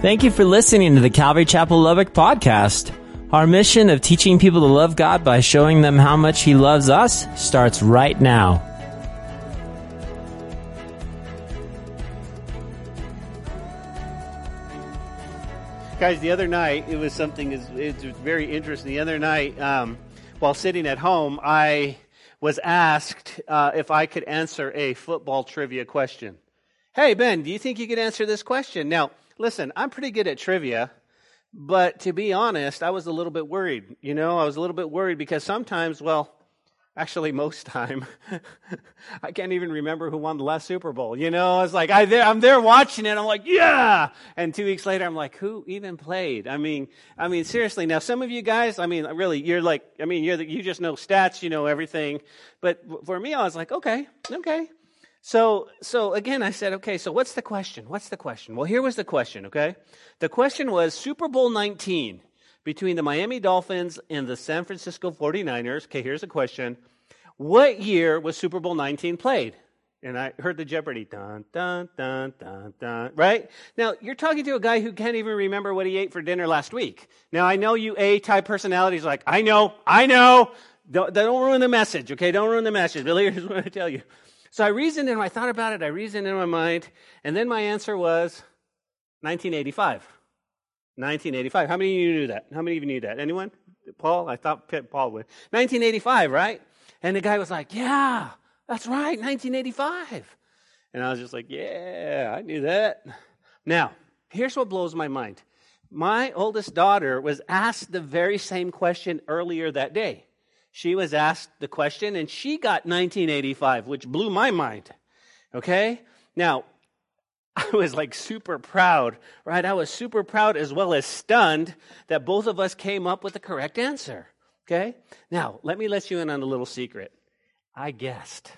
Thank you for listening to the Calvary Chapel Lubbock podcast. Our mission of teaching people to love God by showing them how much He loves us starts right now. Guys, the other night, it was something, it was very interesting. The other night, um, while sitting at home, I was asked uh, if I could answer a football trivia question. Hey, Ben, do you think you could answer this question? Now, listen, I'm pretty good at trivia, but to be honest, I was a little bit worried. You know, I was a little bit worried because sometimes, well, actually most time, I can't even remember who won the last Super Bowl. You know, I was like, I I'm there watching it. I'm like, yeah. And two weeks later, I'm like, who even played? I mean, I mean, seriously. Now, some of you guys, I mean, really, you're like, I mean, you're the, you just know stats, you know everything. But for me, I was like, okay, okay. So, so again, I said, okay, so what's the question? What's the question? Well, here was the question, okay? The question was Super Bowl 19 between the Miami Dolphins and the San Francisco 49ers. Okay, here's a question. What year was Super Bowl 19 played? And I heard the Jeopardy, dun, dun, dun, dun, dun, right? Now, you're talking to a guy who can't even remember what he ate for dinner last week. Now, I know you A-type personalities like, I know, I know. Don't, don't ruin the message, okay? Don't ruin the message. But here's what I tell you. So I reasoned and I thought about it, I reasoned in my mind, and then my answer was 1985. 1985. How many of you knew that? How many of you knew that? Anyone? Paul? I thought Paul would. 1985, right? And the guy was like, Yeah, that's right, 1985. And I was just like, Yeah, I knew that. Now, here's what blows my mind. My oldest daughter was asked the very same question earlier that day she was asked the question and she got 1985, which blew my mind. Okay? Now, I was like super proud, right? I was super proud as well as stunned that both of us came up with the correct answer. Okay? Now, let me let you in on a little secret. I guessed.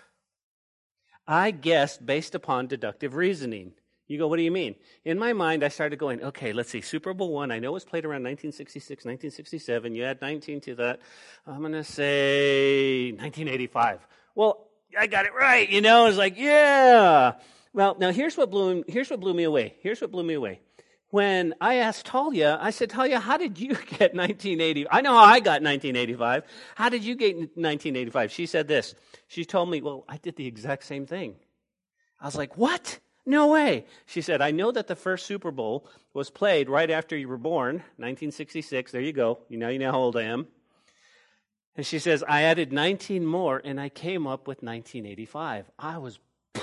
I guessed based upon deductive reasoning. You go, what do you mean? In my mind, I started going, okay, let's see, Super Bowl one, I know it was played around 1966, 1967. You add 19 to that. I'm going to say 1985. Well, I got it right, you know? It's like, yeah. Well, now here's what blew, here's what blew me away. Here's what blew me away. When I asked Talia, I said, Talia, how did you get 1980? I know how I got 1985. How did you get 1985? She said this. She told me, well, I did the exact same thing. I was like, what? No way. She said, I know that the first Super Bowl was played right after you were born, 1966. There you go. You know, you know how old I am. And she says, I added 19 more and I came up with 1985. I was,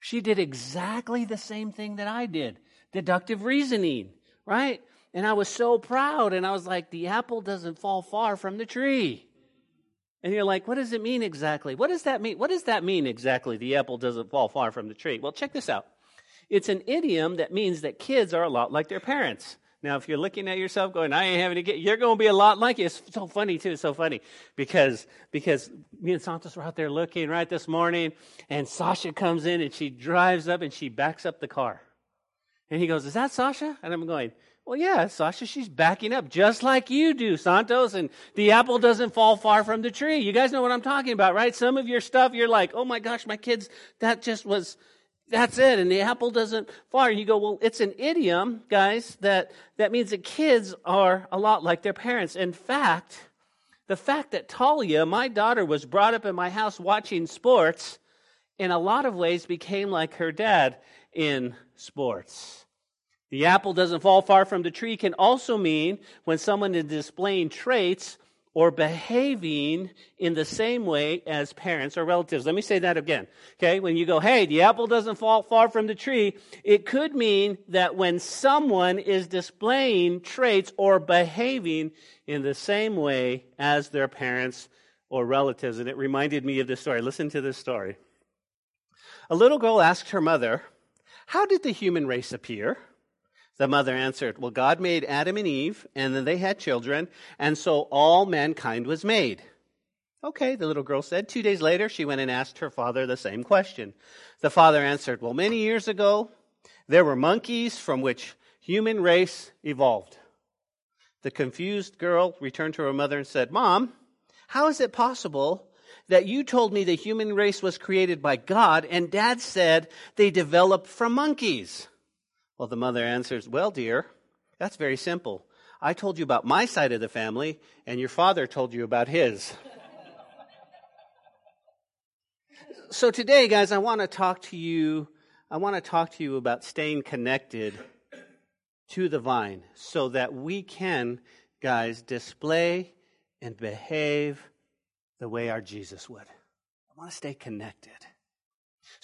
she did exactly the same thing that I did deductive reasoning, right? And I was so proud. And I was like, the apple doesn't fall far from the tree. And you're like, what does it mean exactly? What does that mean? What does that mean exactly? The apple doesn't fall far from the tree. Well, check this out. It's an idiom that means that kids are a lot like their parents. Now, if you're looking at yourself going, I ain't having to get, you're going to be a lot like you. It's so funny too. It's so funny because, because me and Santos were out there looking right this morning and Sasha comes in and she drives up and she backs up the car. And he goes, is that Sasha? And I'm going, well, yeah, Sasha, she's backing up just like you do, Santos, and the apple doesn't fall far from the tree. You guys know what I'm talking about, right? Some of your stuff, you're like, oh my gosh, my kids, that just was, that's it, and the apple doesn't fall. And you go, well, it's an idiom, guys, that, that means that kids are a lot like their parents. In fact, the fact that Talia, my daughter, was brought up in my house watching sports, in a lot of ways became like her dad in sports. The apple doesn't fall far from the tree can also mean when someone is displaying traits or behaving in the same way as parents or relatives. Let me say that again. Okay. When you go, hey, the apple doesn't fall far from the tree, it could mean that when someone is displaying traits or behaving in the same way as their parents or relatives. And it reminded me of this story. Listen to this story. A little girl asked her mother, how did the human race appear? The mother answered, Well, God made Adam and Eve, and then they had children, and so all mankind was made. Okay, the little girl said. Two days later, she went and asked her father the same question. The father answered, Well, many years ago, there were monkeys from which human race evolved. The confused girl returned to her mother and said, Mom, how is it possible that you told me the human race was created by God, and dad said they developed from monkeys? Well, the mother answers, Well, dear, that's very simple. I told you about my side of the family, and your father told you about his. so today, guys, I want to talk to you. I want to talk to you about staying connected to the vine so that we can, guys, display and behave the way our Jesus would. I want to stay connected.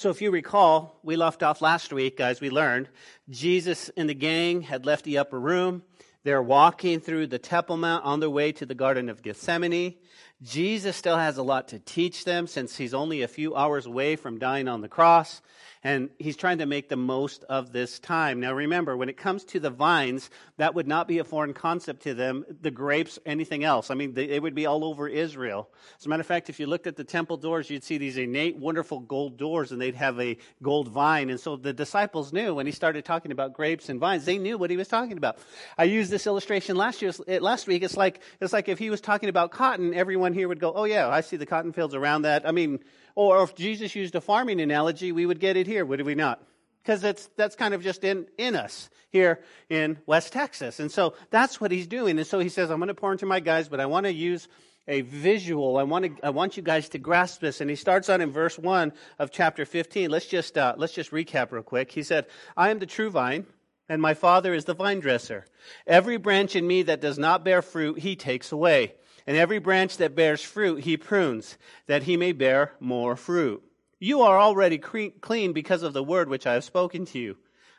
So if you recall, we left off last week, guys, we learned Jesus and the gang had left the upper room. They're walking through the Temple Mount on their way to the Garden of Gethsemane. Jesus still has a lot to teach them since he's only a few hours away from dying on the cross and he's trying to make the most of this time. Now, remember, when it comes to the vines, that would not be a foreign concept to them. The grapes, anything else. I mean, they, would be all over Israel. As a matter of fact, if you looked at the temple doors, you'd see these innate, wonderful gold doors, and they'd have a gold vine. And so the disciples knew when he started talking about grapes and vines, they knew what he was talking about. I used this illustration last year, last week. It's like it's like if he was talking about cotton, everyone here would go, "Oh yeah, I see the cotton fields around that." I mean, or if Jesus used a farming analogy, we would get it here, would we not? Because that's, that's kind of just in, in us here in West Texas. And so that's what he's doing. And so he says, I'm going to pour into my guys, but I want to use a visual. I want to, I want you guys to grasp this. And he starts on in verse one of chapter 15. Let's just, uh, let's just recap real quick. He said, I am the true vine and my father is the vine dresser. Every branch in me that does not bear fruit, he takes away. And every branch that bears fruit, he prunes, that he may bear more fruit. You are already clean because of the word which I have spoken to you.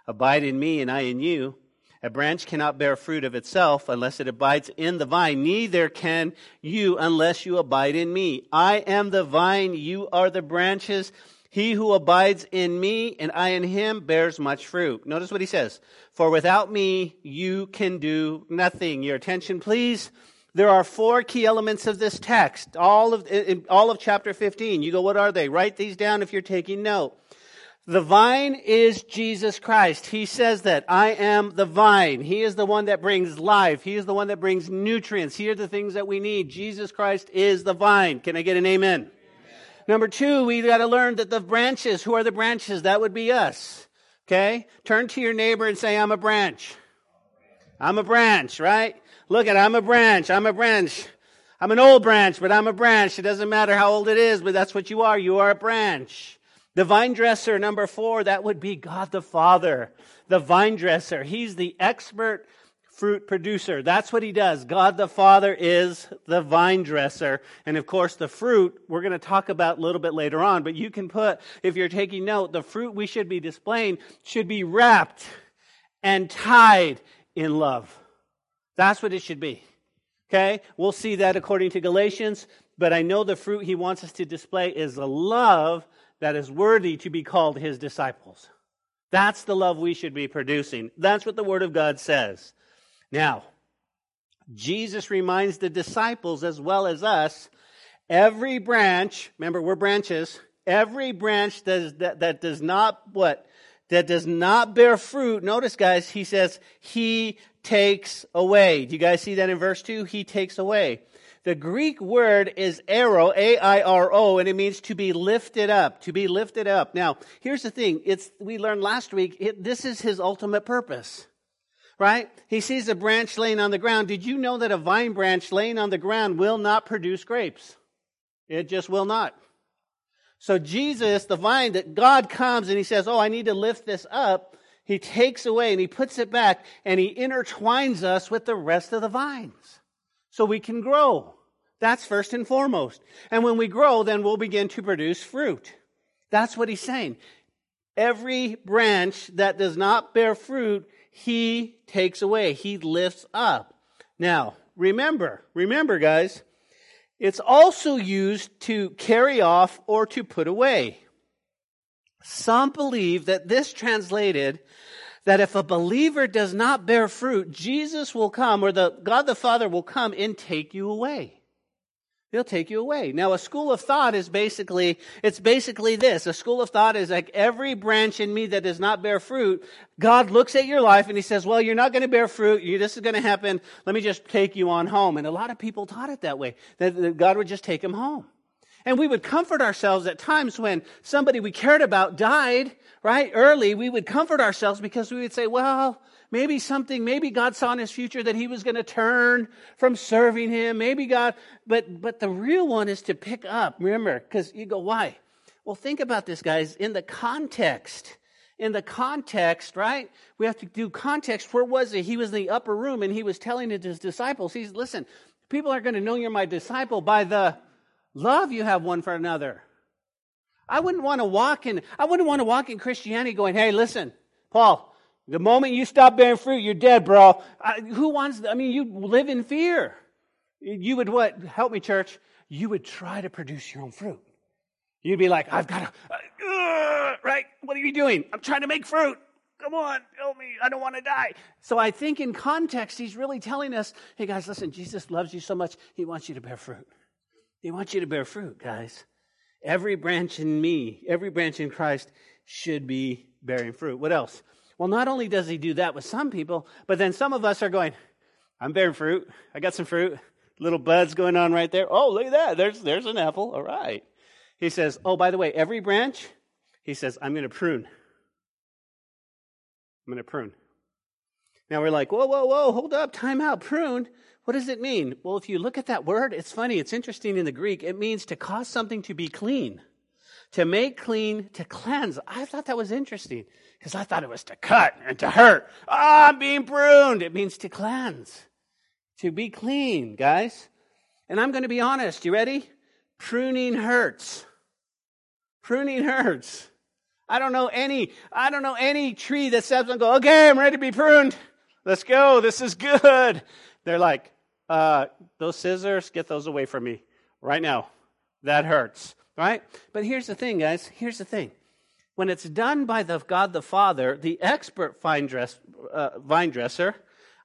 Abide in me, and I in you. A branch cannot bear fruit of itself unless it abides in the vine. Neither can you unless you abide in me. I am the vine, you are the branches. He who abides in me and I in him bears much fruit. Notice what he says. For without me, you can do nothing. Your attention, please. There are four key elements of this text, all of, in all of chapter 15. You go, what are they? Write these down if you're taking note. The vine is Jesus Christ. He says that I am the vine. He is the one that brings life. He is the one that brings nutrients. Here are the things that we need. Jesus Christ is the vine. Can I get an amen? Number two, we got to learn that the branches, who are the branches? That would be us. Okay? Turn to your neighbor and say, I'm a branch. I'm a branch, right? Look at, I'm a branch. I'm a branch. I'm an old branch, but I'm a branch. It doesn't matter how old it is, but that's what you are. You are a branch. The vine dresser, number four, that would be God the Father. The vine dresser. He's the expert fruit producer. That's what he does. God the Father is the vine dresser. And of course, the fruit we're going to talk about a little bit later on, but you can put, if you're taking note, the fruit we should be displaying should be wrapped and tied in love. That's what it should be. Okay? We'll see that according to Galatians, but I know the fruit he wants us to display is a love that is worthy to be called his disciples. That's the love we should be producing. That's what the Word of God says. Now, Jesus reminds the disciples as well as us every branch, remember we're branches, every branch does, that, that does not what? That does not bear fruit. Notice, guys, he says, He takes away. Do you guys see that in verse 2? He takes away. The Greek word is airo, A-I-R-O, and it means to be lifted up, to be lifted up. Now, here's the thing. It's, we learned last week, it, this is his ultimate purpose right? He sees a branch laying on the ground. Did you know that a vine branch laying on the ground will not produce grapes? It just will not. So Jesus, the vine, that God comes and he says, Oh, I need to lift this up. He takes away and he puts it back and he intertwines us with the rest of the vines so we can grow. That's first and foremost. And when we grow, then we'll begin to produce fruit. That's what he's saying. Every branch that does not bear fruit, he takes away. He lifts up. Now, remember, remember, guys, it's also used to carry off or to put away. Some believe that this translated that if a believer does not bear fruit, Jesus will come or the God the Father will come and take you away. He'll take you away. Now, a school of thought is basically, it's basically this. A school of thought is like every branch in me that does not bear fruit, God looks at your life and he says, well, you're not going to bear fruit. You, this is going to happen. Let me just take you on home. And a lot of people taught it that way, that, that God would just take them home. And we would comfort ourselves at times when somebody we cared about died, right? Early, we would comfort ourselves because we would say, well, maybe something, maybe God saw in his future that he was going to turn from serving him. Maybe God, but, but the real one is to pick up. Remember, because you go, why? Well, think about this, guys, in the context. In the context, right? We have to do context. Where was he? He was in the upper room and he was telling his disciples, he's, listen, people are going to know you're my disciple by the love you have one for another. I wouldn't want to walk in, I wouldn't want to walk in Christianity going, hey, listen, Paul, the moment you stop bearing fruit, you're dead, bro. I, who wants, I mean, you live in fear. You would what? Help me, church. You would try to produce your own fruit. You'd be like, I've got to, uh, right? What are you doing? I'm trying to make fruit. Come on, help me. I don't want to die. So I think in context, he's really telling us, hey guys, listen, Jesus loves you so much, he wants you to bear fruit. He wants you to bear fruit, guys. Every branch in me, every branch in Christ should be bearing fruit. What else? Well, not only does he do that with some people, but then some of us are going, I'm bearing fruit. I got some fruit. Little buds going on right there. Oh, look at that. There's, there's an apple. All right. He says, Oh, by the way, every branch, he says, I'm going to prune. I'm going to prune. Now we're like, whoa, whoa, whoa, hold up, time out, prune. What does it mean? Well, if you look at that word, it's funny, it's interesting in the Greek. It means to cause something to be clean, to make clean, to cleanse. I thought that was interesting because I thought it was to cut and to hurt. Ah, oh, I'm being pruned. It means to cleanse, to be clean, guys. And I'm going to be honest. You ready? Pruning hurts. Pruning hurts. I don't know any, I don't know any tree that steps and go, okay, I'm ready to be pruned. Let's go. This is good. They're like, uh, those scissors, get those away from me right now. That hurts, right? But here's the thing, guys. Here's the thing. When it's done by the God the Father, the expert vine, dress, uh, vine dresser,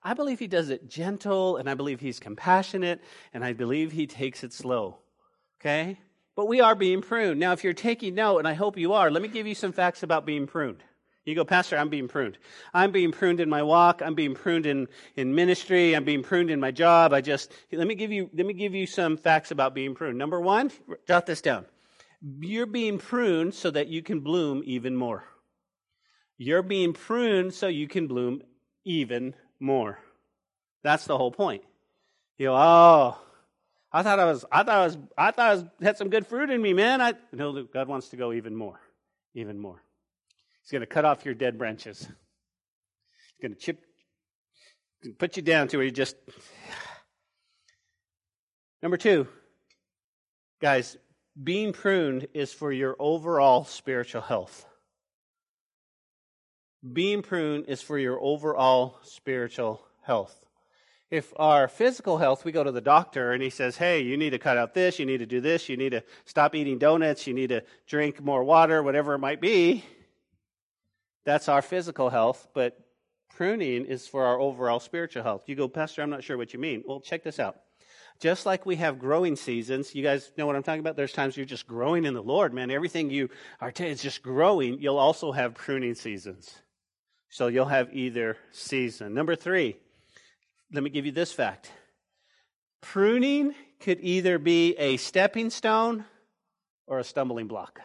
I believe he does it gentle, and I believe he's compassionate, and I believe he takes it slow. Okay? But we are being pruned. Now, if you're taking note, and I hope you are, let me give you some facts about being pruned. You go, Pastor, I'm being pruned. I'm being pruned in my walk. I'm being pruned in, in ministry. I'm being pruned in my job. I just, let me give you, let me give you some facts about being pruned. Number one, jot this down. You're being pruned so that you can bloom even more. You're being pruned so you can bloom even more. That's the whole point. You go, oh, I thought I was, I thought I was, I thought I was, had some good fruit in me, man. I no, God wants to go even more, even more. He's going to cut off your dead branches. He's going to chip, put you down to where you just. Number two, guys, being pruned is for your overall spiritual health. Being pruned is for your overall spiritual health if our physical health, we go to the doctor and he says, hey, you need to cut out this, you need to do this, you need to stop eating donuts, you need to drink more water, whatever it might be. That's our physical health, but pruning is for our overall spiritual health. You go, Pastor, I'm not sure what you mean. Well, check this out. Just like we have growing seasons, you guys know what I'm talking about? There's times you're just growing in the Lord, man. Everything you are t- is just growing. You'll also have pruning seasons. So you'll have either season. Number three, let me give you this fact pruning could either be a stepping stone or a stumbling block.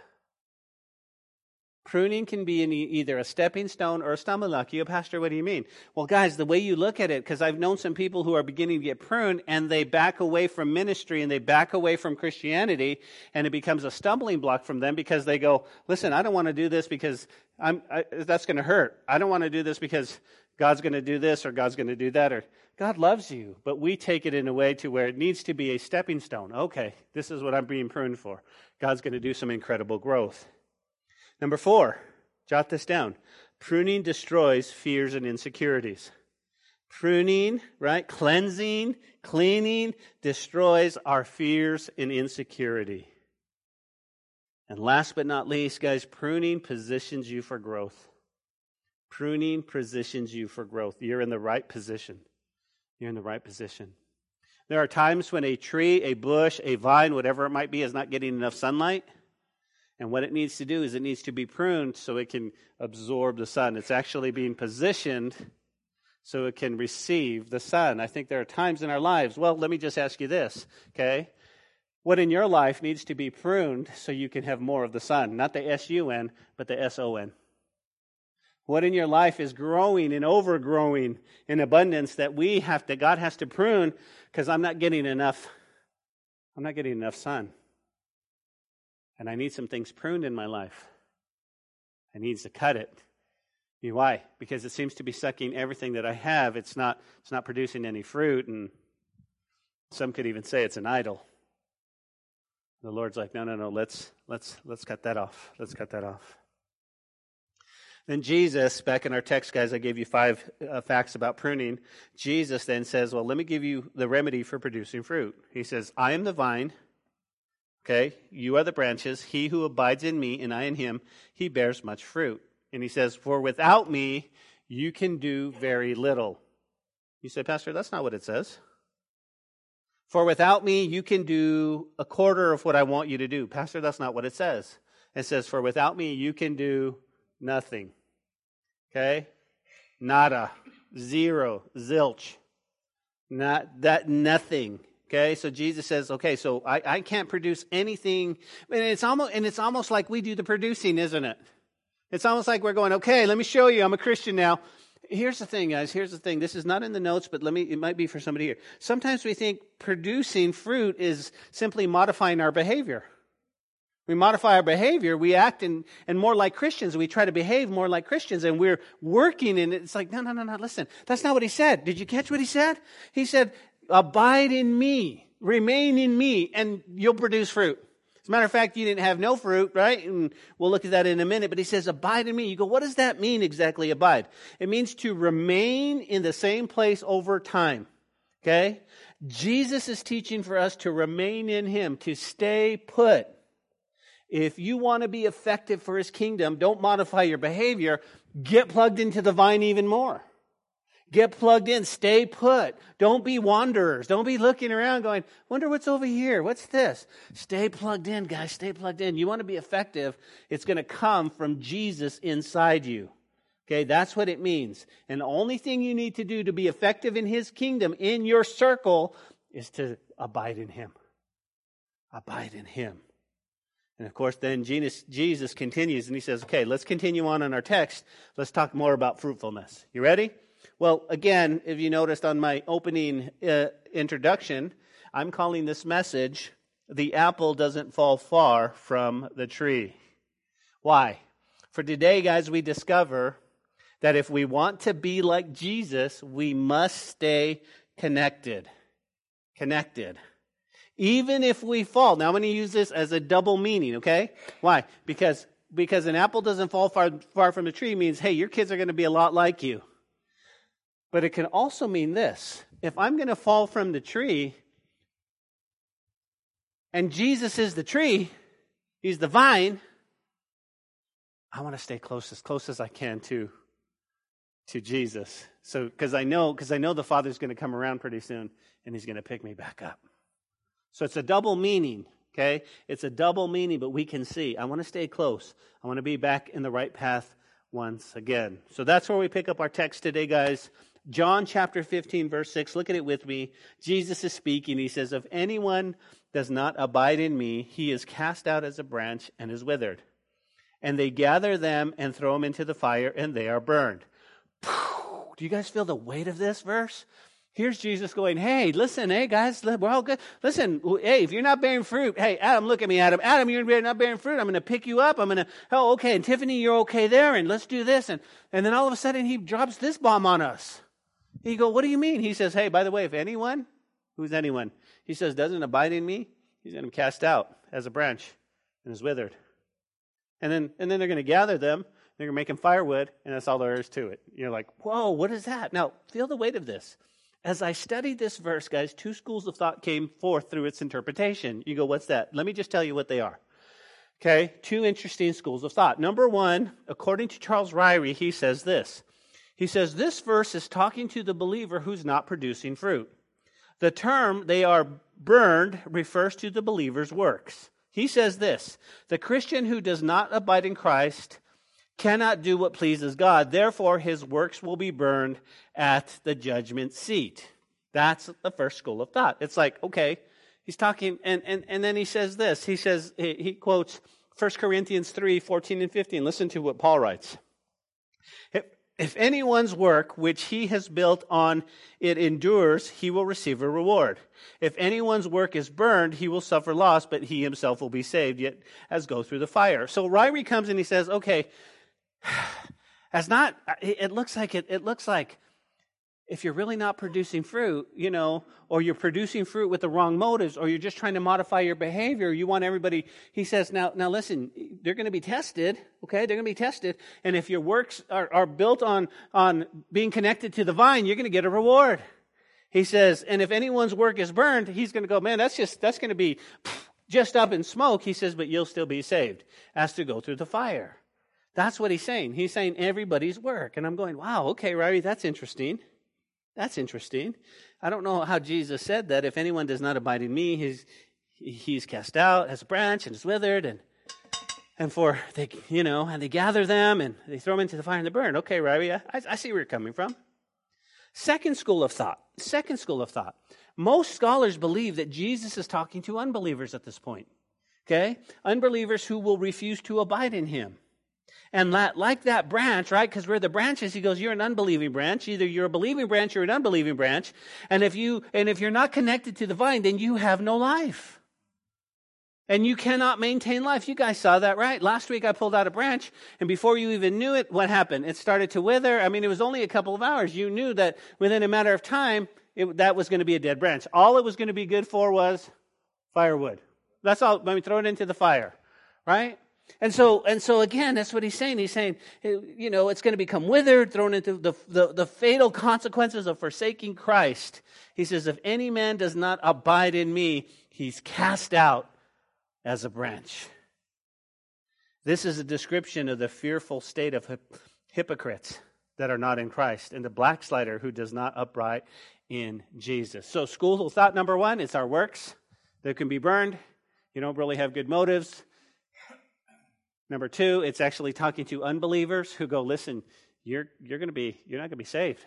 Pruning can be either a stepping stone or a stumbling block. You, Pastor, what do you mean? Well, guys, the way you look at it, because I've known some people who are beginning to get pruned and they back away from ministry and they back away from Christianity and it becomes a stumbling block from them because they go, listen, I don't want to do this because I'm, I, that's going to hurt. I don't want to do this because God's going to do this or God's going to do that or God loves you, but we take it in a way to where it needs to be a stepping stone. Okay, this is what I'm being pruned for. God's going to do some incredible growth. Number four, jot this down. Pruning destroys fears and insecurities. Pruning, right? Cleansing, cleaning destroys our fears and insecurity. And last but not least, guys, pruning positions you for growth. Pruning positions you for growth. You're in the right position you're in the right position. There are times when a tree, a bush, a vine, whatever it might be, is not getting enough sunlight. And what it needs to do is it needs to be pruned so it can absorb the sun. It's actually being positioned so it can receive the sun. I think there are times in our lives, well, let me just ask you this, okay? What in your life needs to be pruned so you can have more of the sun? Not the S U N, but the S O N. What in your life is growing and overgrowing in abundance that we have to, God has to prune because I'm not getting enough, I'm not getting enough sun. And I need some things pruned in my life. I need to cut it. Why? Because it seems to be sucking everything that I have. It's not, it's not producing any fruit, and some could even say it's an idol. The Lord's like, no, no, no, let's let's let's cut that off. Let's cut that off. Then Jesus, back in our text, guys, I gave you five uh, facts about pruning. Jesus then says, Well, let me give you the remedy for producing fruit. He says, I am the vine. Okay, you are the branches. He who abides in me and I in him, he bears much fruit. And he says, For without me, you can do very little. You say, Pastor, that's not what it says. For without me, you can do a quarter of what I want you to do. Pastor, that's not what it says. It says, For without me, you can do nothing. Okay? Nada. Zero. Zilch. Not that nothing. Okay, so Jesus says, okay, so I, I can't produce anything. And it's almost and it's almost like we do the producing, isn't it? It's almost like we're going, okay, let me show you, I'm a Christian now. Here's the thing, guys. Here's the thing. This is not in the notes, but let me, it might be for somebody here. Sometimes we think producing fruit is simply modifying our behavior. We modify our behavior, we act in, and more like Christians, we try to behave more like Christians, and we're working in it. It's like, no, no, no, no, listen. That's not what he said. Did you catch what he said? He said, abide in me, remain in me, and you'll produce fruit. As a matter of fact, you didn't have no fruit, right? And we'll look at that in a minute, but he says, abide in me. You go, what does that mean exactly, abide? It means to remain in the same place over time. Okay? Jesus is teaching for us to remain in him, to stay put. If you want to be effective for his kingdom, don't modify your behavior. Get plugged into the vine even more. Get plugged in. Stay put. Don't be wanderers. Don't be looking around going, wonder what's over here. What's this? Stay plugged in, guys. Stay plugged in. You want to be effective. It's going to come from Jesus inside you. Okay, that's what it means. And the only thing you need to do to be effective in his kingdom, in your circle, is to abide in him. Abide in him. And of course, then Jesus, Jesus continues and he says, okay, let's continue on in our text. Let's talk more about fruitfulness. You ready? Well, again, if you noticed on my opening uh, introduction, I'm calling this message, The Apple Doesn't Fall Far from the Tree. Why? For today, guys, we discover that if we want to be like Jesus, we must stay connected. Connected even if we fall. Now I'm going to use this as a double meaning, okay? Why? Because because an apple doesn't fall far far from the tree means hey, your kids are going to be a lot like you. But it can also mean this. If I'm going to fall from the tree and Jesus is the tree, he's the vine, I want to stay close as close as I can to to Jesus. So cuz I know cuz I know the Father's going to come around pretty soon and he's going to pick me back up. So it's a double meaning, okay? It's a double meaning, but we can see. I want to stay close. I want to be back in the right path once again. So that's where we pick up our text today, guys. John chapter 15, verse 6. Look at it with me. Jesus is speaking. He says, If anyone does not abide in me, he is cast out as a branch and is withered. And they gather them and throw them into the fire, and they are burned. Do you guys feel the weight of this verse? Here's Jesus going, hey, listen, hey, guys, we're all good. Listen, hey, if you're not bearing fruit, hey, Adam, look at me, Adam. Adam, you're not bearing fruit. I'm going to pick you up. I'm going to, oh, okay. And Tiffany, you're okay there. And let's do this. And, and then all of a sudden he drops this bomb on us. You go, what do you mean? He says, hey, by the way, if anyone, who's anyone? He says, doesn't abide in me, he's going to be cast out as a branch and is withered. And then, and then they're going to gather them. They're going to make them firewood. And that's all there is to it. You're like, whoa, what is that? Now, feel the weight of this. As I studied this verse, guys, two schools of thought came forth through its interpretation. You go, what's that? Let me just tell you what they are. Okay, two interesting schools of thought. Number one, according to Charles Ryrie, he says this. He says this verse is talking to the believer who's not producing fruit. The term they are burned refers to the believer's works. He says this the Christian who does not abide in Christ cannot do what pleases God. Therefore, his works will be burned at the judgment seat. That's the first school of thought. It's like, okay, He's talking, and, and, and then he says this. He says, he, he quotes 1 Corinthians 3 14 and 15. Listen to what Paul writes. If, if anyone's work which he has built on it endures, he will receive a reward. If anyone's work is burned, he will suffer loss, but he himself will be saved, yet as go through the fire. So Ryrie comes and he says, okay, as not, it looks like it, it looks like if you're really not producing fruit, you know, or you're producing fruit with the wrong motives, or you're just trying to modify your behavior, you want everybody, he says, now, now listen, they're going to be tested, okay? They're going to be tested. And if your works are, are built on, on being connected to the vine, you're going to get a reward. He says, and if anyone's work is burned, he's going to go, man, that's just, that's going to be just up in smoke. He says, but you'll still be saved as to go through the fire. That's what he's saying. He's saying everybody's work. And I'm going, wow, okay, Ryrie, that's interesting. That's interesting. I don't know how Jesus said that. If anyone does not abide in me, he's, he's cast out as a branch and is withered and and for they you know and they gather them and they throw them into the fire and they burn. Okay Ryrie, I, I see where you're coming from. Second school of thought second school of thought. Most scholars believe that jesus is talking to unbelievers at this point okay? Unbelievers who will refuse to abide in him and like that branch, right? Because we're the branches, he goes, you're an unbelieving branch. Either you're a believing branch or an unbelieving branch. And if you, and if you're not connected to the vine, then you have no life. And you cannot maintain life. You guys saw that, right? Last week I pulled out a branch, and before you even knew it, what happened? It started to wither. I mean, it was only a couple of hours. You knew that within a matter of time, it, that was going to be a dead branch. All it was going to be good for was firewood. That's all. Let me throw it into the fire, right? And so, and so again, that's what he's saying. He's saying, eh, you know, it's going to become withered, thrown into the, the, the, fatal consequences of forsaking Christ. He says, if any man does not abide in me, he's cast out as a branch. This is a description of the fearful state of hypocrites that are not in Christ and the backslider who does not upright in Jesus. So, school thought number one, it's our works that can be burned. You don't really have good motives Number two, it's actually talking to unbelievers who go, listen, you're, you're going to be, you're not going to be saved.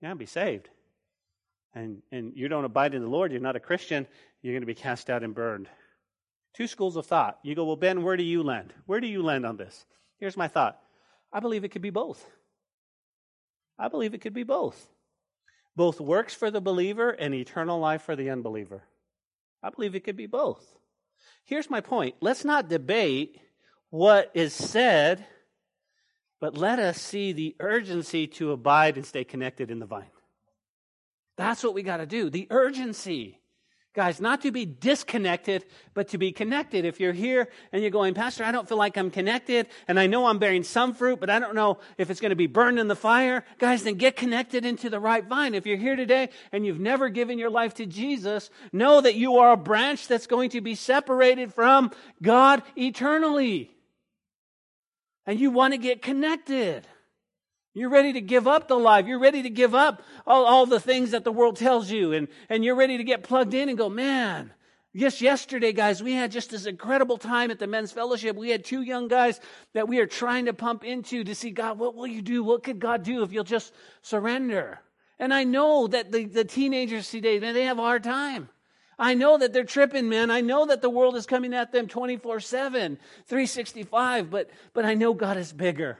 You're not going to be saved. And, and you don't abide in the Lord, you're not a Christian, you're going to be cast out and burned. Two schools of thought. You go, well, Ben, where do you land? Where do you land on this? Here's my thought I believe it could be both. I believe it could be both. Both works for the believer and eternal life for the unbeliever. I believe it could be both. Here's my point. Let's not debate what is said, but let us see the urgency to abide and stay connected in the vine. That's what we got to do. The urgency. Guys, not to be disconnected, but to be connected. If you're here and you're going, Pastor, I don't feel like I'm connected, and I know I'm bearing some fruit, but I don't know if it's going to be burned in the fire, guys, then get connected into the right vine. If you're here today and you've never given your life to Jesus, know that you are a branch that's going to be separated from God eternally and you want to get connected. You're ready to give up the life. You're ready to give up all, all the things that the world tells you. And, and you're ready to get plugged in and go, man, Yes, yesterday, guys, we had just this incredible time at the men's fellowship. We had two young guys that we are trying to pump into to see God, what will you do? What could God do if you'll just surrender? And I know that the, the teenagers today, man, they have a hard time. I know that they're tripping, man. I know that the world is coming at them 24 7, 365, but, but I know God is bigger.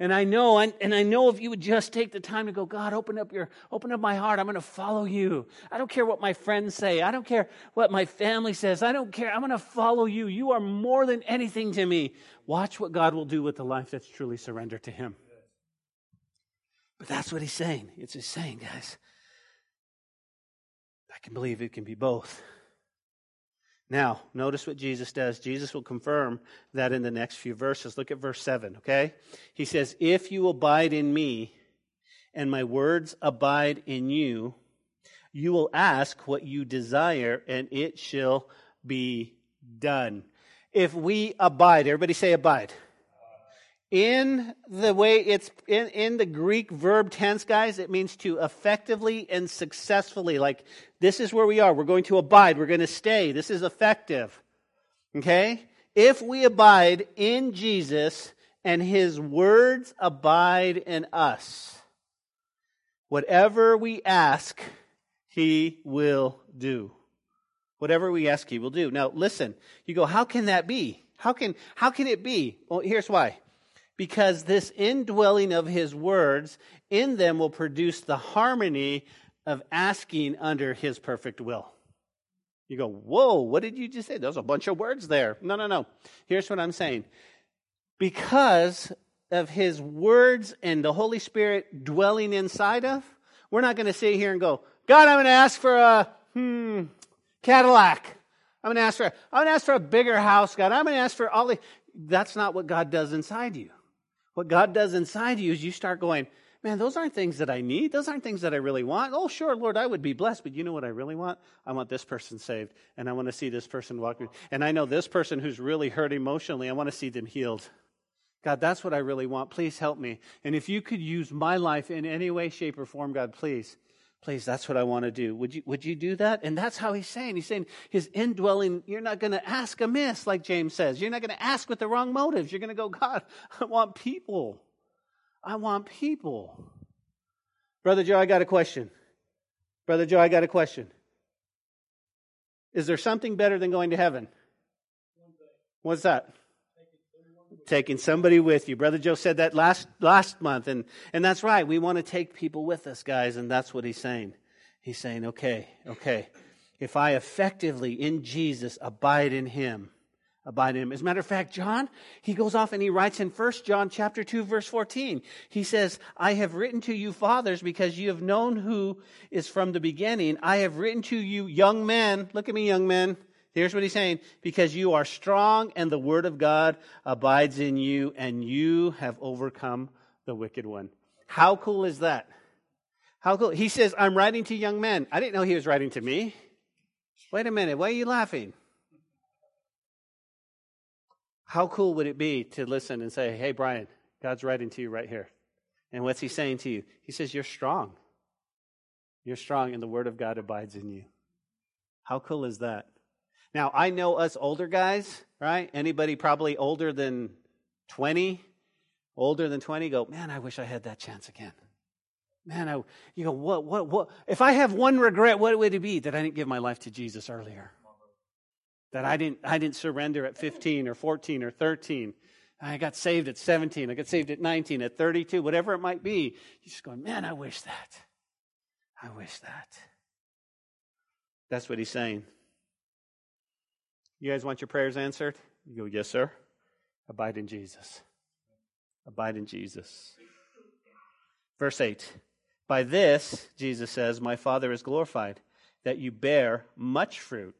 And I know, and I know if you would just take the time to go, God, open up your, open up my heart. I'm going to follow you. I don't care what my friends say. I don't care what my family says. I don't care. I'm going to follow you. You are more than anything to me. Watch what God will do with the life that's truly surrendered to Him. But that's what He's saying. It's His saying, guys. Can believe it can be both. Now, notice what Jesus does. Jesus will confirm that in the next few verses. Look at verse 7, okay? He says, If you abide in me and my words abide in you, you will ask what you desire and it shall be done. If we abide, everybody say abide in the way it's in, in the Greek verb tense, guys, it means to effectively and successfully. Like, this is where we are. We're going to abide. We're going to stay. This is effective. Okay? If we abide in Jesus and his words abide in us, whatever we ask, he will do. Whatever we ask, he will do. Now, listen. You go, how can that be? How can, how can it be? Well, here's why. Because this indwelling of his words in them will produce the harmony of asking under his perfect will. You go, whoa, what did you just say? There's a bunch of words there. No, no, no. Here's what I'm saying. Because of his words and the Holy Spirit dwelling inside of, we're not going to sit here and go, God, I'm going to ask for a hmm, Cadillac. I'm going to ask for, I'm going to ask for a bigger house, God. I'm going to ask for all the, that's not what God does inside you. What God does inside you is you start going, man, those aren't things that I need. Those aren't things that I really want. Oh, sure, Lord, I would be blessed, but you know what I really want? I want this person saved, and I want to see this person walk. And I know this person who's really hurt emotionally, I want to see them healed. God, that's what I really want. Please help me. And if you could use my life in any way, shape, or form, God, please, please, that's what I want to do. Would you, would you do that? And that's how he's saying. He's saying his indwelling, you're not going to ask amiss, like James says. You're not going to ask with the wrong motives. You're going to go, God, I want people. I want people. Brother Joe, I got a question. Brother Joe, I got a question. Is there something better than going to heaven? What's that? Taking somebody with you. Brother Joe said that last last month, and, and that's right. We want to take people with us, guys, and that's what he's saying. He's saying, okay, okay. If I effectively in Jesus abide in him, abide in him. As a matter of fact, John, he goes off and he writes in 1 John chapter 2 verse 14. He says, I have written to you fathers because you have known who is from the beginning. I have written to you young men. Look at me, young men. Here's what he's saying. Because you are strong and the word of God abides in you and you have overcome the wicked one. How cool is that? How cool. He says, I'm writing to young men. I didn't know he was writing to me. Wait a minute. Why are you laughing? How cool would it be to listen and say, Hey, Brian, God's writing to you right here. And what's he saying to you? He says, You're strong. You're strong, and the word of God abides in you. How cool is that? Now, I know us older guys, right? Anybody probably older than 20, older than 20, go, Man, I wish I had that chance again. Man, I, you go, what, what, what? If I have one regret, what would it be? That I didn't give my life to Jesus earlier that I didn't, I didn't surrender at 15 or 14 or 13. I got saved at 17. I got saved at 19, at 32, whatever it might be. You're just going, man, I wish that. I wish that. That's what he's saying. You guys want your prayers answered? You go, yes, sir. Abide in Jesus. Abide in Jesus. Verse 8 By this, Jesus says, My Father is glorified, that you bear much fruit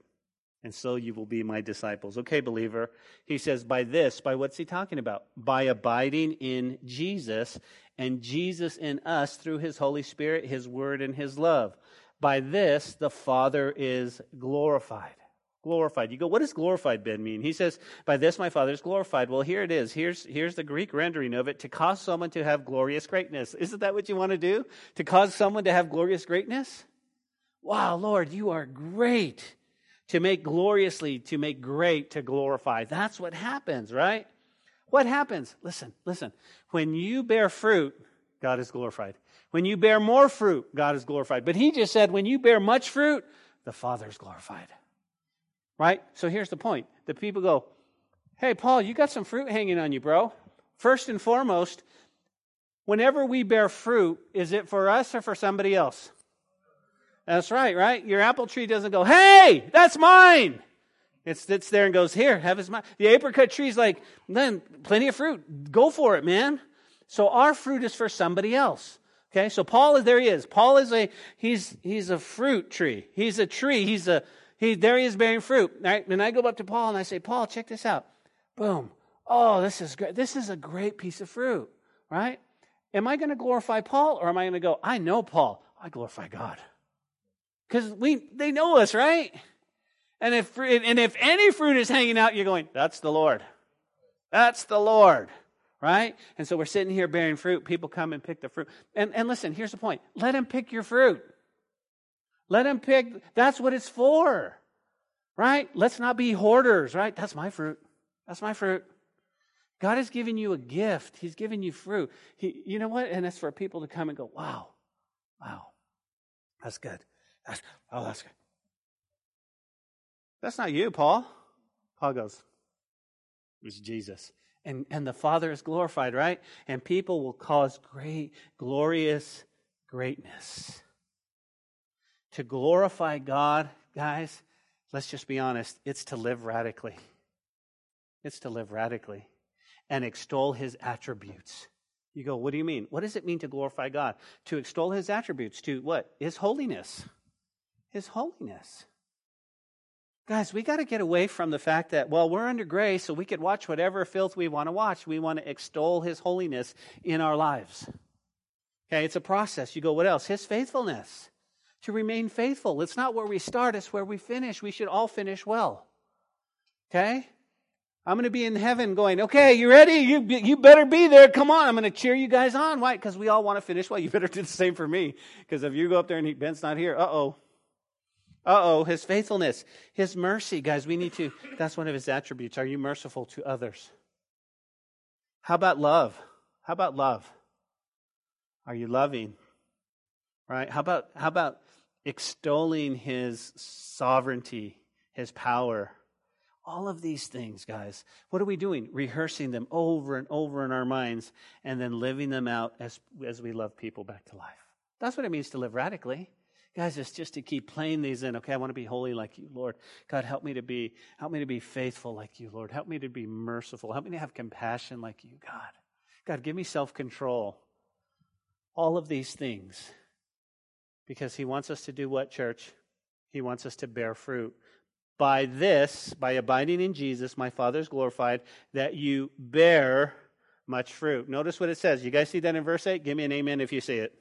and so you will be my disciples. Okay, believer. He says, by this, by what's he talking about? By abiding in Jesus and Jesus in us through his Holy Spirit, his word, and his love. By this, the Father is glorified. Glorified. You go, what does glorified, Ben, mean? He says, by this my Father is glorified. Well, here it is. Here's, here's the Greek rendering of it to cause someone to have glorious greatness. Isn't that what you want to do? To cause someone to have glorious greatness? Wow, Lord, you are great to make gloriously, to make great, to glorify. That's what happens, right? What happens? Listen, listen. When you bear fruit, God is glorified. When you bear more fruit, God is glorified. But he just said, when you bear much fruit, the Father is glorified. Right? So here's the point. The people go, Hey, Paul, you got some fruit hanging on you, bro. First and foremost, whenever we bear fruit, is it for us or for somebody else? That's right, right? Your apple tree doesn't go, hey, that's mine. It sits there and goes, here, have his mine. The apricot tree's like, then plenty of fruit. Go for it, man. So our fruit is for somebody else. Okay, so Paul is there. He is. Paul is a he's he's a fruit tree. He's a tree. He's a he. There he is bearing fruit. Right? And I go up to Paul and I say, Paul, check this out. Boom. Oh, this is great. This is a great piece of fruit. Right? Am I going to glorify Paul or am I going to go? I know Paul. I glorify God. Because we they know us, right? And if and if any fruit is hanging out, you're going, that's the Lord. That's the Lord. Right? And so we're sitting here bearing fruit. People come and pick the fruit. And, and listen, here's the point. Let him pick your fruit. Let him pick. That's what it's for. Right? Let's not be hoarders, right? That's my fruit. That's my fruit. God has given you a gift. He's given you fruit. He, you know what? And it's for people to come and go, wow, wow, that's good. That's, oh, that's good. That's not you, Paul. Paul goes, It was Jesus. And, and the Father is glorified, right? And people will cause great, glorious greatness. To glorify God, guys, let's just be honest, it's to live radically. It's to live radically and extol his attributes. You go, what do you mean? What does it mean to glorify God? To extol his attributes, to what? His holiness. His holiness. Guys, we got to get away from the fact that, well, we're under grace, so we could watch whatever filth we want to watch. We want to extol his holiness in our lives. Okay, it's a process. You go, what else? His faithfulness. To remain faithful. It's not where we start, it's where we finish. We should all finish well. Okay? I'm going to be in heaven going, okay, you ready? You, you better be there. Come on. I'm going to cheer you guys on. Why? Because we all want to finish well. You better do the same for me. Because if you go up there and he, Ben's not here, uh oh. Uh oh. His faithfulness, his mercy. Guys, we need to, that's one of his attributes. Are you merciful to others? How about love? How about love? Are you loving? Right? How about, how about extolling his sovereignty, his power? All of these things, guys. What are we doing? Rehearsing them over and over in our minds and then living them out as, as we love people back to life. That's what it means to live radically. Guys, it's just to keep playing these in. Okay, I want to be holy like you, Lord. God, help me to be, help me to be faithful like you, Lord. Help me to be merciful. Help me to have compassion like you, God. God, give me self-control. All of these things. Because he wants us to do what, church? He wants us to bear fruit. By this, by abiding in Jesus, my Father is glorified, that you bear much fruit. Notice what it says. You guys see that in verse 8? Give me an amen if you see it.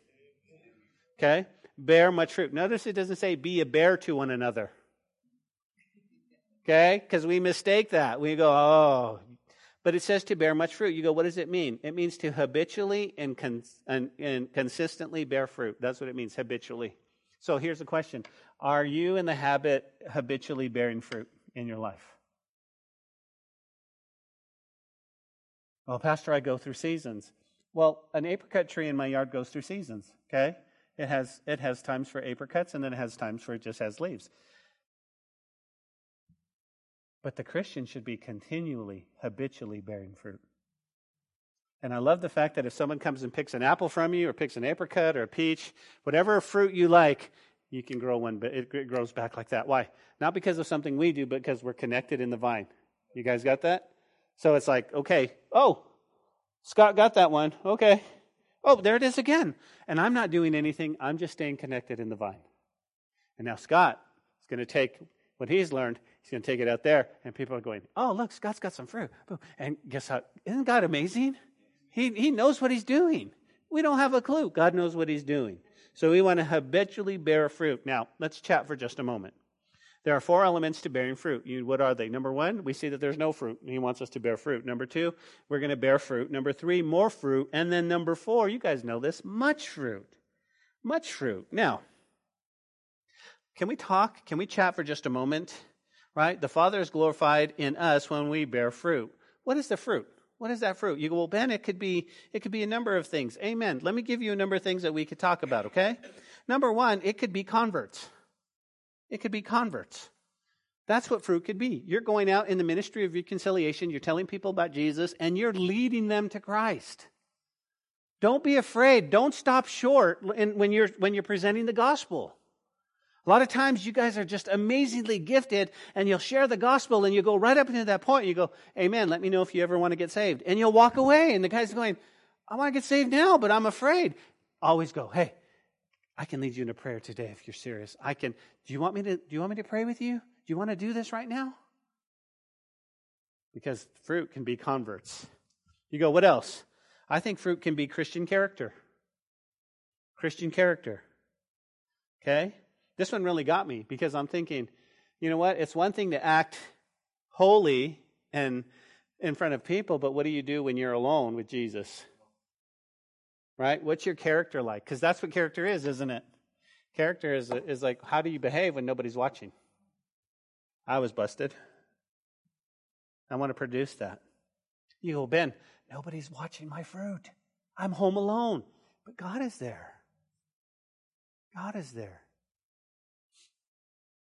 Okay? Bear much fruit. Notice it doesn't say be a bear to one another. Okay? Because we mistake that. We go, oh. But it says to bear much fruit. You go, what does it mean? It means to habitually and, and, and consistently bear fruit. That's what it means, habitually. So here's the question Are you in the habit habitually bearing fruit in your life? Well, Pastor, I go through seasons. Well, an apricot tree in my yard goes through seasons, okay? It has, it has times for apricots and then it has times for it just has leaves. But the Christian should be continually, habitually bearing fruit. And I love the fact that if someone comes and picks an apple from you, or picks an apricot or a peach, whatever fruit you like, you can grow one, but it grows back like that. Why? Not because of something we do, but because we're connected in the vine. You guys got that? So it's like, okay, oh, Scott got that one. Okay. Oh, there it is again. And I'm not doing anything. I'm just staying connected in the vine. And now Scott is going to take what he's learned. He's going to take it out there, and people are going, "Oh, look, Scott's got some fruit." And guess how? Isn't God amazing? He, he knows what he's doing. We don't have a clue. God knows what he's doing. So we want to habitually bear fruit. Now, let's chat for just a moment. There are four elements to bearing fruit. You, what are they? Number one, we see that there's no fruit. He wants us to bear fruit. Number two, we're going to bear fruit. Number three, more fruit. And then number four, you guys know this, much fruit. Much fruit. Now, can we talk? Can we chat for just a moment? Right? The Father is glorified in us when we bear fruit. What is the fruit? What is that fruit? You go, well, Ben, it could be it could be a number of things. Amen. Let me give you a number of things that we could talk about, okay? Number one, it could be converts. It could be converts. That's what fruit could be. You're going out in the ministry of reconciliation, you're telling people about Jesus, and you're leading them to Christ. Don't be afraid. Don't stop short when you're, when you're presenting the gospel. A lot of times you guys are just amazingly gifted and you'll share the gospel and you go right up into that point. You go, Amen. Let me know if you ever want to get saved. And you'll walk away and the guy's going, I want to get saved now, but I'm afraid. Always go, Hey, I can lead you into prayer today if you're serious. I can, do you want me to, do you want me to pray with you? Do you want to do this right now? Because fruit can be converts. You go, what else? I think fruit can be Christian character. Christian character. Okay? This one really got me because I'm thinking, you know what? It's one thing to act holy and in front of people, but what do you do when you're alone with Jesus? Right? What's your character like? Because that's what character is, isn't it? Character is, is like, how do you behave when nobody's watching? I was busted. I want to produce that. You go, Ben, nobody's watching my fruit. I'm home alone. But God is there. God is there.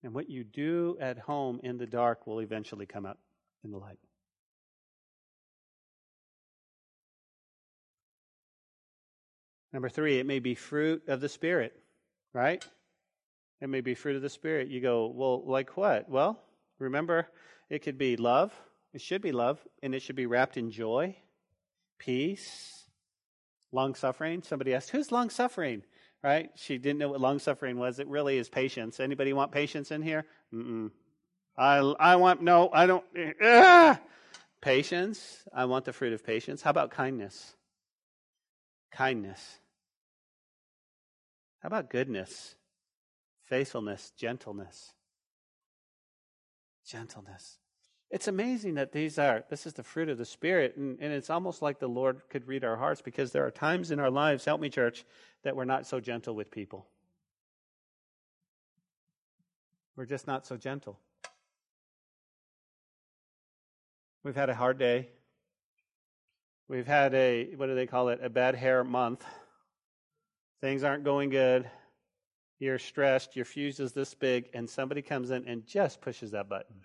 And what you do at home in the dark will eventually come out in the light. Number three, it may be fruit of the Spirit, right? It may be fruit of the Spirit. You go, well, like what? Well, remember, it could be love. It should be love, and it should be wrapped in joy, peace, long suffering. Somebody asked, who's long suffering? Right? She didn't know what long suffering was. It really is patience. Anybody want patience in here? Mm-mm. I, I want, no, I don't. Ah! Patience. I want the fruit of patience. How about kindness? Kindness. How about goodness, faithfulness, gentleness? Gentleness. It's amazing that these are, this is the fruit of the Spirit, and, and it's almost like the Lord could read our hearts because there are times in our lives, help me, church, that we're not so gentle with people. We're just not so gentle. We've had a hard day. We've had a, what do they call it, a bad hair month. Things aren't going good. You're stressed. Your fuse is this big, and somebody comes in and just pushes that button.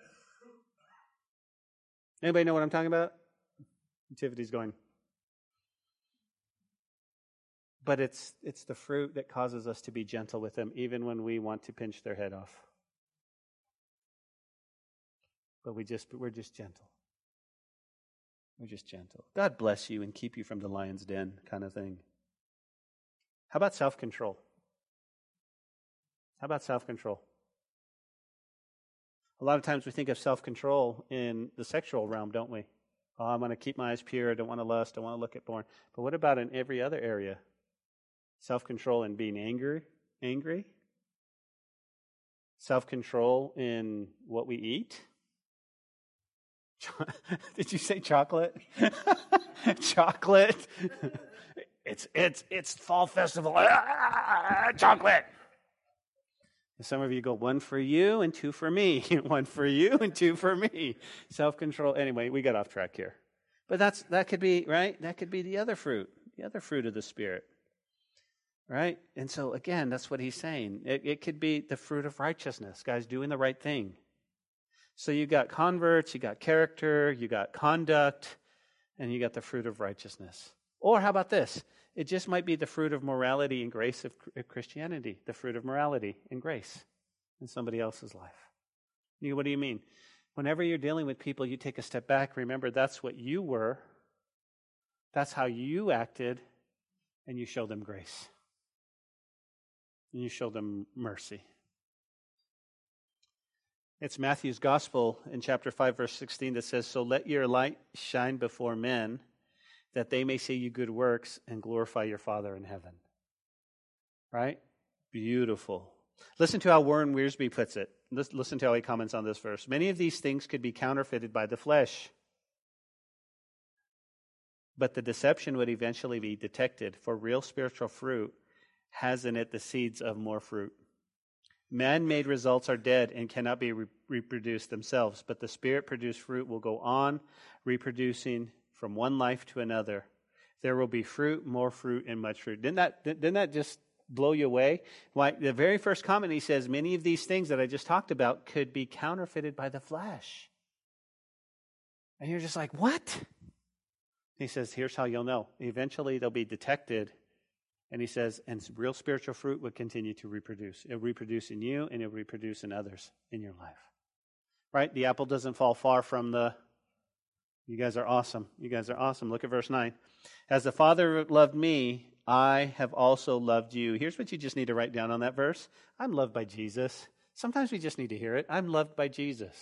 Anybody know what I'm talking about? Tiffany's going. But it's it's the fruit that causes us to be gentle with them, even when we want to pinch their head off. But we just we're just gentle. We're just gentle. God bless you and keep you from the lion's den, kind of thing. How about self control? How about self control? A lot of times we think of self control in the sexual realm, don't we? Oh, I'm going to keep my eyes pure. I don't want to lust. I want to look at porn. But what about in every other area? Self control in being angry, angry. Self control in what we eat. Did you say chocolate? chocolate. It's it's it's fall festival. Ah, chocolate. Some of you go one for you and two for me. one for you and two for me. Self control. Anyway, we got off track here. But that's that could be right. That could be the other fruit, the other fruit of the spirit. Right? And so again, that's what he's saying. It, it could be the fruit of righteousness, guys doing the right thing. So you got converts, you got character, you got conduct, and you got the fruit of righteousness. Or how about this? It just might be the fruit of morality and grace of Christianity, the fruit of morality and grace in somebody else's life. You, what do you mean? Whenever you're dealing with people, you take a step back. Remember, that's what you were, that's how you acted, and you show them grace. And you show them mercy. It's Matthew's gospel in chapter 5, verse 16 that says, So let your light shine before men that they may see you good works and glorify your Father in heaven. Right? Beautiful. Listen to how Warren Wiersbe puts it. Listen to how he comments on this verse. Many of these things could be counterfeited by the flesh, but the deception would eventually be detected, for real spiritual fruit has in it the seeds of more fruit. Man made results are dead and cannot be re- reproduced themselves, but the spirit produced fruit will go on reproducing from one life to another. There will be fruit, more fruit, and much fruit. Didn't that, didn't that just blow you away? Why, the very first comment he says, many of these things that I just talked about could be counterfeited by the flesh. And you're just like, what? He says, here's how you'll know. Eventually they'll be detected. And he says, and real spiritual fruit would continue to reproduce. It'll reproduce in you and it'll reproduce in others in your life. Right? The apple doesn't fall far from the you guys are awesome. You guys are awesome. Look at verse 9. As the Father loved me, I have also loved you. Here's what you just need to write down on that verse I'm loved by Jesus. Sometimes we just need to hear it. I'm loved by Jesus.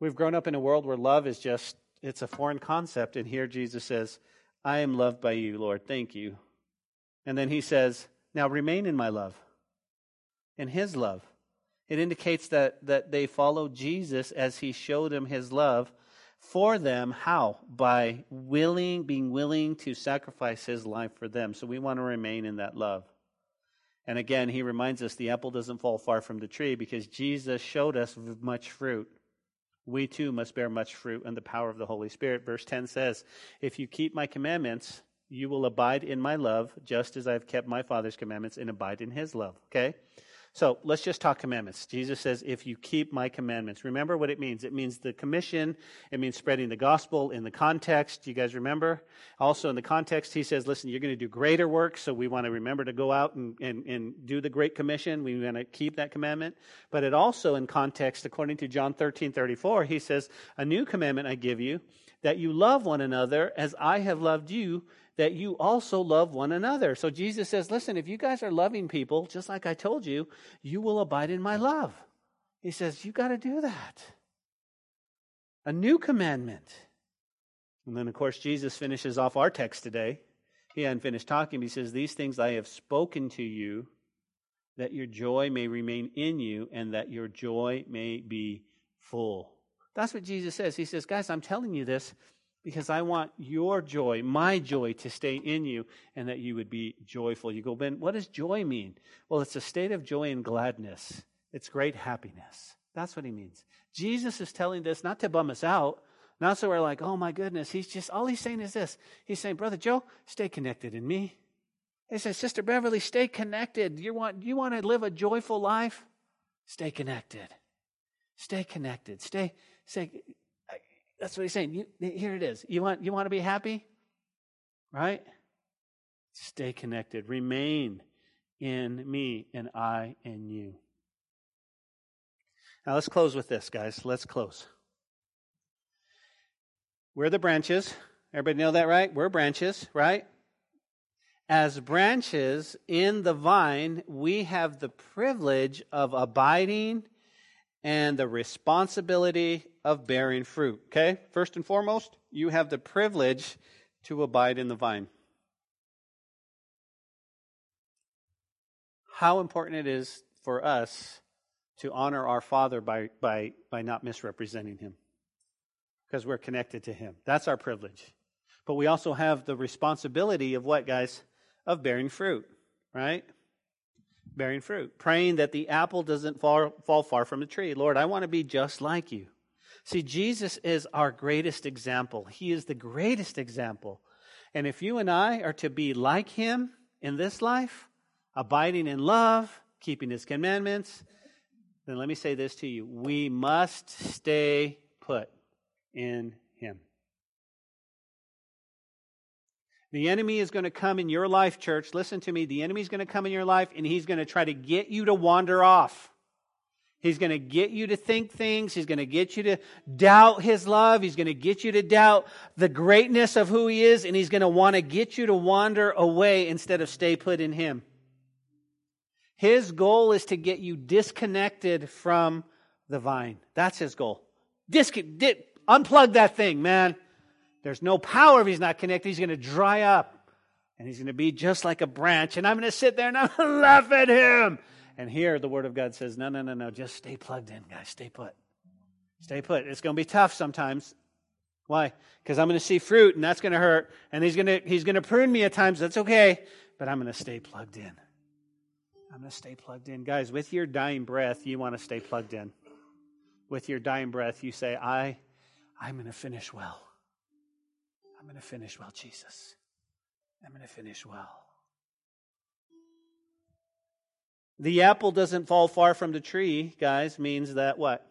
We've grown up in a world where love is just, it's a foreign concept. And here Jesus says, I am loved by you, Lord. Thank you. And then he says, Now remain in my love, in his love. It indicates that, that they follow Jesus as he showed them his love for them. How? By willing, being willing to sacrifice his life for them. So we want to remain in that love. And again, he reminds us the apple doesn't fall far from the tree because Jesus showed us much fruit. We too must bear much fruit in the power of the Holy Spirit. Verse 10 says, If you keep my commandments, you will abide in my love, just as I have kept my Father's commandments and abide in his love. Okay? So let's just talk commandments. Jesus says, if you keep my commandments. Remember what it means. It means the commission. It means spreading the gospel in the context. You guys remember? Also in the context, he says, listen, you're going to do greater work. So we want to remember to go out and, and, and do the great commission. We want to keep that commandment. But it also in context, according to John 13, 34, he says, a new commandment I give you, that you love one another as I have loved you that you also love one another. So Jesus says, listen, if you guys are loving people, just like I told you, you will abide in my love. He says, you got to do that. A new commandment. And then, of course, Jesus finishes off our text today. He hadn't finished talking. He says, These things I have spoken to you, that your joy may remain in you, and that your joy may be full. That's what Jesus says. He says, Guys, I'm telling you this because I want your joy, my joy, to stay in you and that you would be joyful. You go, Ben, what does joy mean? Well, it's a state of joy and gladness, it's great happiness. That's what he means. Jesus is telling this not to bum us out, not so we're like, oh my goodness. He's just, all he's saying is this. He's saying, Brother Joe, stay connected in me. He says, Sister Beverly, stay connected. You want, you want to live a joyful life? Stay connected. Stay connected. Stay, stay, that's what he's saying. You, here it is. You want, you want to be happy? Right? Stay connected. Remain in me and I in you. Now let's close with this, guys. Let's close. We're the branches. Everybody know that, right? We're branches, right? As branches in the vine, we have the privilege of abiding and the responsibility of bearing fruit. Okay? First and foremost, you have the privilege to abide in the vine. How important it is for us to honor our Father by, by, by not misrepresenting Him. Because we're connected to Him. That's our privilege. But we also have the responsibility of what, guys? Of bearing fruit, right? Bearing fruit, praying that the apple doesn't fall, fall far from the tree. Lord, I want to be just like you. See, Jesus is our greatest example. He is the greatest example. And if you and I are to be like him in this life, abiding in love, keeping his commandments, then let me say this to you. We must stay put in The enemy is going to come in your life, church. Listen to me. The enemy is going to come in your life and he's going to try to get you to wander off. He's going to get you to think things. He's going to get you to doubt his love. He's going to get you to doubt the greatness of who he is. And he's going to want to get you to wander away instead of stay put in him. His goal is to get you disconnected from the vine. That's his goal. Di- unplug that thing, man. There's no power if he's not connected. He's going to dry up and he's going to be just like a branch. And I'm going to sit there and I'm going to laugh at him. And here the word of God says, no, no, no, no. Just stay plugged in, guys. Stay put. Stay put. It's going to be tough sometimes. Why? Because I'm going to see fruit and that's going to hurt. And he's going to, he's going to prune me at times. That's okay. But I'm going to stay plugged in. I'm going to stay plugged in. Guys, with your dying breath, you want to stay plugged in. With your dying breath, you say, I, I'm going to finish well. I'm going to finish well, Jesus. I'm going to finish well. The apple doesn't fall far from the tree, guys, means that what?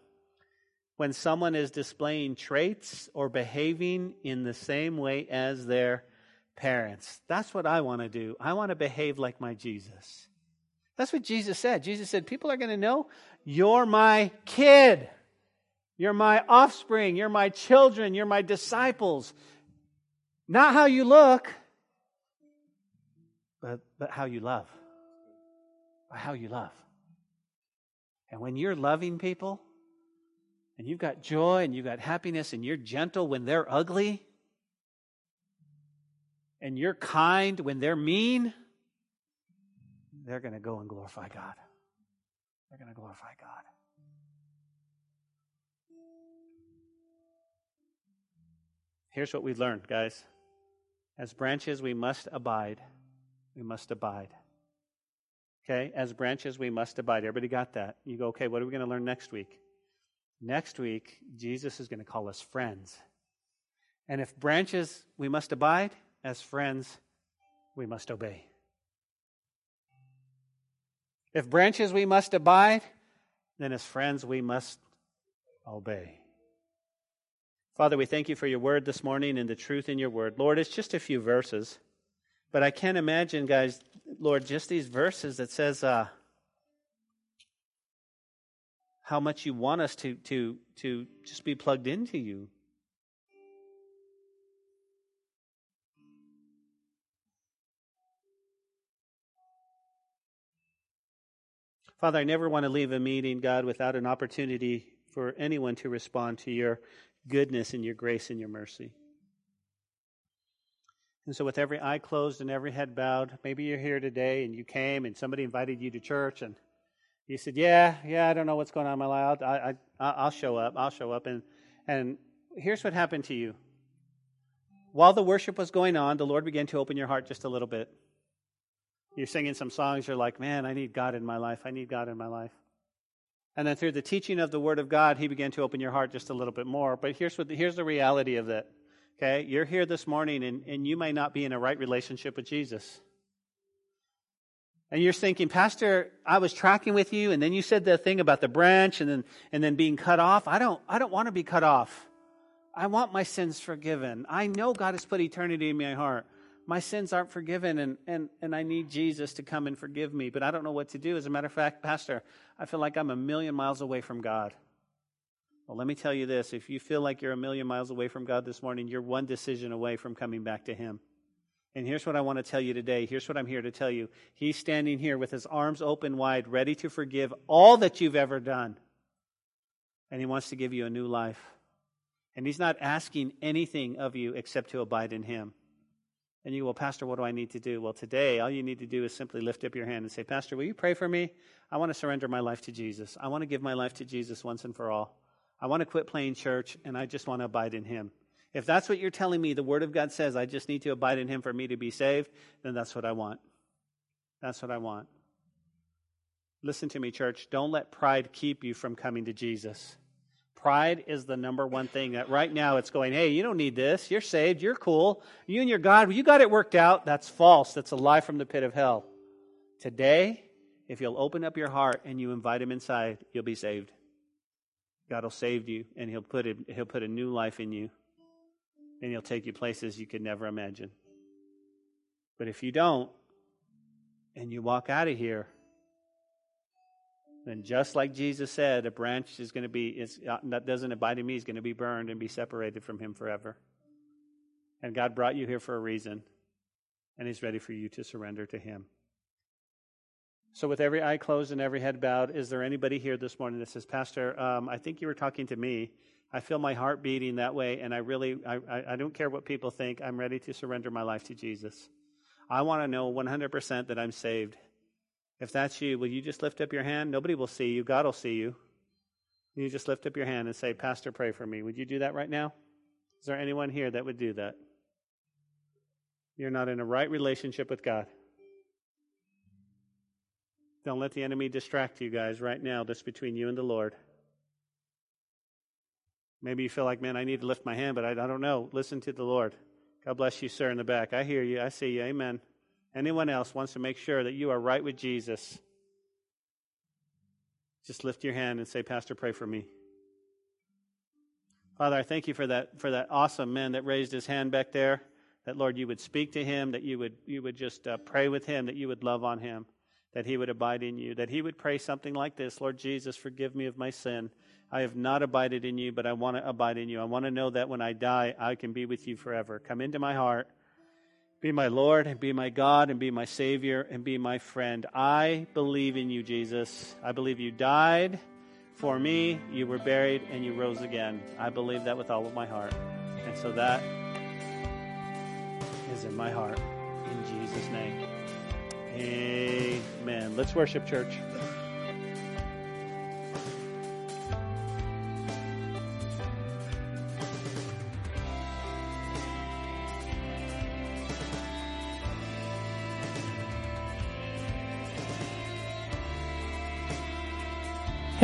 When someone is displaying traits or behaving in the same way as their parents. That's what I want to do. I want to behave like my Jesus. That's what Jesus said. Jesus said, People are going to know you're my kid. You're my offspring. You're my children. You're my disciples. Not how you look, but, but how you love. How you love. And when you're loving people, and you've got joy and you've got happiness, and you're gentle when they're ugly, and you're kind when they're mean, they're going to go and glorify God. They're going to glorify God. Here's what we've learned, guys. As branches, we must abide. We must abide. Okay? As branches, we must abide. Everybody got that? You go, okay, what are we going to learn next week? Next week, Jesus is going to call us friends. And if branches, we must abide, as friends, we must obey. If branches we must abide, then as friends we must obey. Father, we thank you for your word this morning and the truth in your word. Lord, it's just a few verses, but I can't imagine, guys, Lord, just these verses that says uh, how much you want us to, to, to just be plugged into you. Father, I never want to leave a meeting, God, without an opportunity for anyone to respond to your goodness and your grace and your mercy. And so, with every eye closed and every head bowed, maybe you're here today and you came and somebody invited you to church and you said, "Yeah, yeah, I don't know what's going on in my life. I'll, I, I, will show up. I'll show up." And and here's what happened to you. While the worship was going on, the Lord began to open your heart just a little bit. You're singing some songs. You're like, "Man, I need God in my life. I need God in my life." And then through the teaching of the Word of God, He began to open your heart just a little bit more. But here's what the, here's the reality of it. Okay, you're here this morning, and, and you may not be in a right relationship with Jesus. And you're thinking, Pastor, I was tracking with you, and then you said the thing about the branch and then and then being cut off. I don't I don't want to be cut off. I want my sins forgiven. I know God has put eternity in my heart. My sins aren't forgiven and, and, and I need Jesus to come and forgive me, but I don't know what to do. As a matter of fact, Pastor, I feel like I'm a million miles away from God. Well, let me tell you this. If you feel like you're a million miles away from God this morning, you're one decision away from coming back to Him. And here's what I want to tell you today. Here's what I'm here to tell you. He's standing here with his arms open wide, ready to forgive all that you've ever done. And he wants to give you a new life. And he's not asking anything of you except to abide in him. And you well, Pastor, what do I need to do? Well, today, all you need to do is simply lift up your hand and say, Pastor, will you pray for me? I want to surrender my life to Jesus. I want to give my life to Jesus once and for all. I want to quit playing church, and I just want to abide in him. If that's what you're telling me, the Word of God says, I just need to abide in Him for me to be saved, then that's what I want. That's what I want. Listen to me, church. Don't let pride keep you from coming to Jesus. Pride is the number one thing that right now it's going, hey, you don't need this. You're saved. You're cool. You and your God, you got it worked out. That's false. That's a lie from the pit of hell. Today, if you'll open up your heart and you invite Him inside, you'll be saved. God will save you and He'll put a, He'll put a new life in you and He'll take you places you could never imagine. But if you don't, and you walk out of here, then just like Jesus said, a branch is going to be is, uh, that doesn't abide in me is going to be burned and be separated from Him forever. And God brought you here for a reason, and He's ready for you to surrender to Him. So, with every eye closed and every head bowed, is there anybody here this morning that says, Pastor, um, I think you were talking to me? I feel my heart beating that way, and I really, I, I don't care what people think. I'm ready to surrender my life to Jesus. I want to know 100% that I'm saved. If that's you, will you just lift up your hand? Nobody will see you. God will see you. You just lift up your hand and say, Pastor, pray for me. Would you do that right now? Is there anyone here that would do that? You're not in a right relationship with God. Don't let the enemy distract you guys right now, just between you and the Lord. Maybe you feel like, man, I need to lift my hand, but I, I don't know. Listen to the Lord. God bless you, sir, in the back. I hear you. I see you. Amen. Anyone else wants to make sure that you are right with Jesus? Just lift your hand and say, Pastor, pray for me. Father, I thank you for that for that awesome man that raised his hand back there. That Lord, you would speak to him, that you would you would just uh, pray with him, that you would love on him, that he would abide in you, that he would pray something like this: Lord Jesus, forgive me of my sin. I have not abided in you, but I want to abide in you. I want to know that when I die, I can be with you forever. Come into my heart. Be my Lord, and be my God, and be my Savior, and be my friend. I believe in you, Jesus. I believe you died for me, you were buried, and you rose again. I believe that with all of my heart. And so that is in my heart. In Jesus' name. Amen. Let's worship, church.